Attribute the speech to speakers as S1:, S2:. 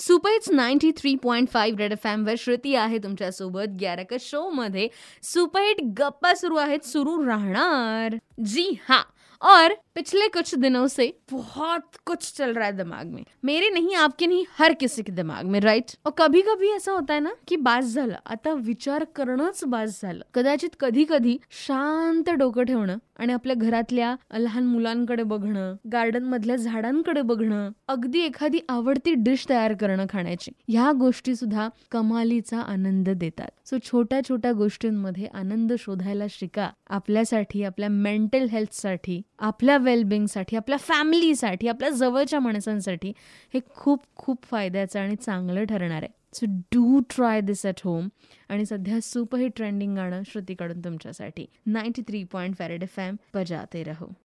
S1: सुपरच ninety three point five Red F एमवर Shruti आहे तुमच्यासोबत. ग्यारक शोमध्ये सुपैट सुपरहिट गप्पा सुरू आहेत सुरू राहणार. जी हां और पिछले कुछ दिनों से बहुत कुछ चल रहा है दिमाग में। मेरे नहीं आपके नहीं हर किसी के दिमाग में राईट और कभी कभी असं होत आहे ना की बास झालं आता विचार करणंच बास झालं। कदाचित कधी कधी शांत डोकं ठेवणं आणि आपल्या घरातल्या लहान मुलांकडे बघणं गार्डन मधल्या झाडांकडे बघणं अगदी एखादी आवडती डिश तयार करणं खाण्याची ह्या गोष्टी सुद्धा कमालीचा आनंद देतात. सो छोट्या छोट्या गोष्टींमध्ये आनंद शोधायला शिका. आपल्यासाठी आपल्या मेंटल हेल्थसाठी आपल्या वेलबिंगसाठी आपल्या फॅमिलीसाठी आपल्या जवळच्या माणसांसाठी हे खूप खूप फायद्याचं आणि चांगलं ठरणार आहे. So do try this at home आणि सध्या सुपर ट्रेंडिंग गाणं श्रुतीकडून तुमच्यासाठी. Ninety three point five Red F M बजाते रहो.